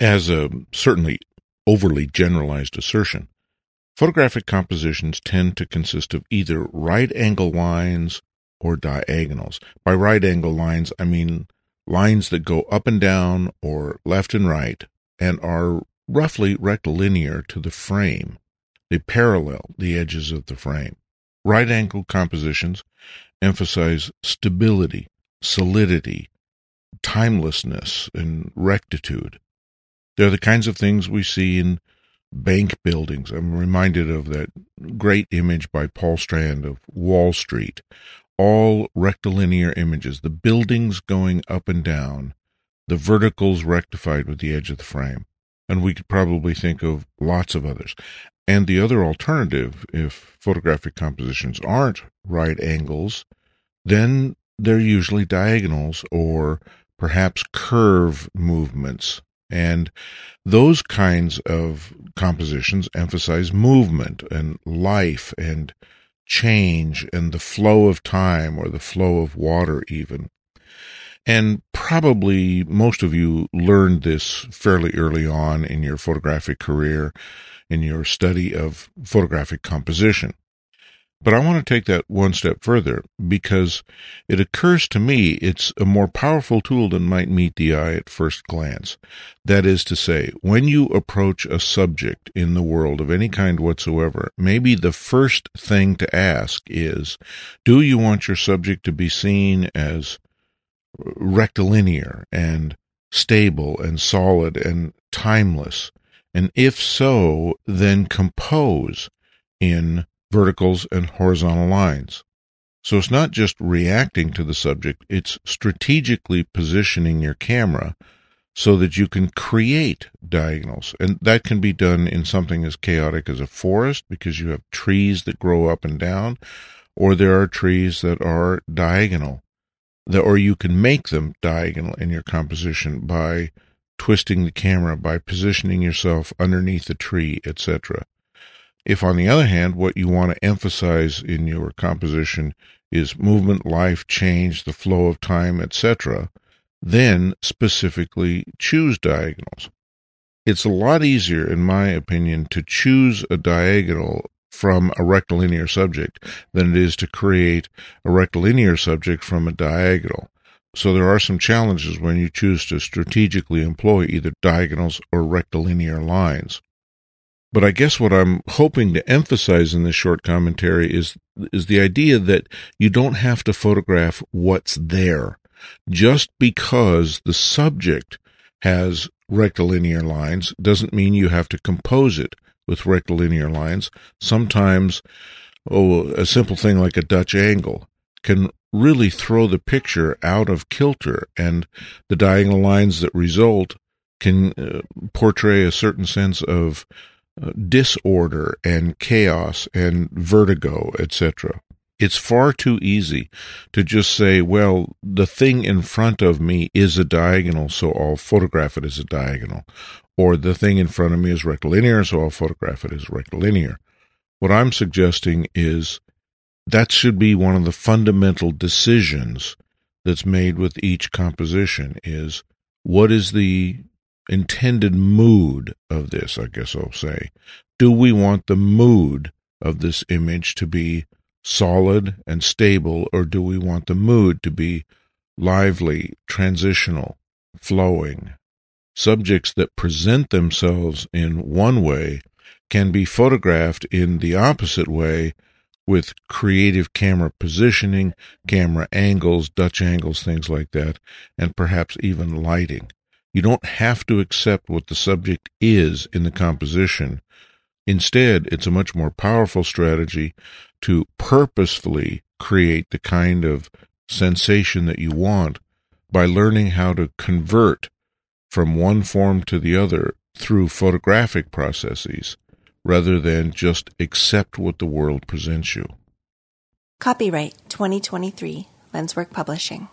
As a certainly overly generalized assertion, photographic compositions tend to consist of either right angle lines or diagonals. By right angle lines, I mean lines that go up and down or left and right and are roughly rectilinear to the frame. They parallel the edges of the frame. Right angle compositions emphasize stability, solidity, timelessness, and rectitude. They're the kinds of things we see in bank buildings. I'm reminded of that great image by Paul Strand of Wall Street. All rectilinear images, the buildings going up and down, the verticals rectified with the edge of the frame. And we could probably think of lots of others. And the other alternative, if photographic compositions aren't right angles, then they're usually diagonals or perhaps curve movements. And those kinds of compositions emphasize movement and life and change and the flow of time or the flow of water, even. And probably most of you learned this fairly early on in your photographic career, in your study of photographic composition. But I want to take that one step further because it occurs to me it's a more powerful tool than might meet the eye at first glance. That is to say, when you approach a subject in the world of any kind whatsoever, maybe the first thing to ask is Do you want your subject to be seen as rectilinear and stable and solid and timeless? And if so, then compose in verticals and horizontal lines. So it's not just reacting to the subject, it's strategically positioning your camera so that you can create diagonals. And that can be done in something as chaotic as a forest because you have trees that grow up and down, or there are trees that are diagonal or you can make them diagonal in your composition by twisting the camera, by positioning yourself underneath the tree, etc. If, on the other hand, what you want to emphasize in your composition is movement, life, change, the flow of time, etc., then specifically choose diagonals. It's a lot easier, in my opinion, to choose a diagonal from a rectilinear subject than it is to create a rectilinear subject from a diagonal. So there are some challenges when you choose to strategically employ either diagonals or rectilinear lines. But I guess what I'm hoping to emphasize in this short commentary is is the idea that you don't have to photograph what's there just because the subject has rectilinear lines doesn't mean you have to compose it with rectilinear lines. Sometimes, oh, a simple thing like a Dutch angle can really throw the picture out of kilter, and the diagonal lines that result can uh, portray a certain sense of disorder and chaos and vertigo, etc. It's far too easy to just say, well, the thing in front of me is a diagonal, so I'll photograph it as a diagonal or the thing in front of me is rectilinear, so I'll photograph it as rectilinear. What I'm suggesting is that should be one of the fundamental decisions that's made with each composition is what is the intended mood of this, I guess I'll say. Do we want the mood of this image to be solid and stable, or do we want the mood to be lively, transitional, flowing, subjects that present themselves in one way can be photographed in the opposite way with creative camera positioning, camera angles, Dutch angles, things like that, and perhaps even lighting. You don't have to accept what the subject is in the composition. Instead, it's a much more powerful strategy to purposefully create the kind of sensation that you want by learning how to convert from one form to the other through photographic processes rather than just accept what the world presents you. Copyright 2023 Lenswork Publishing.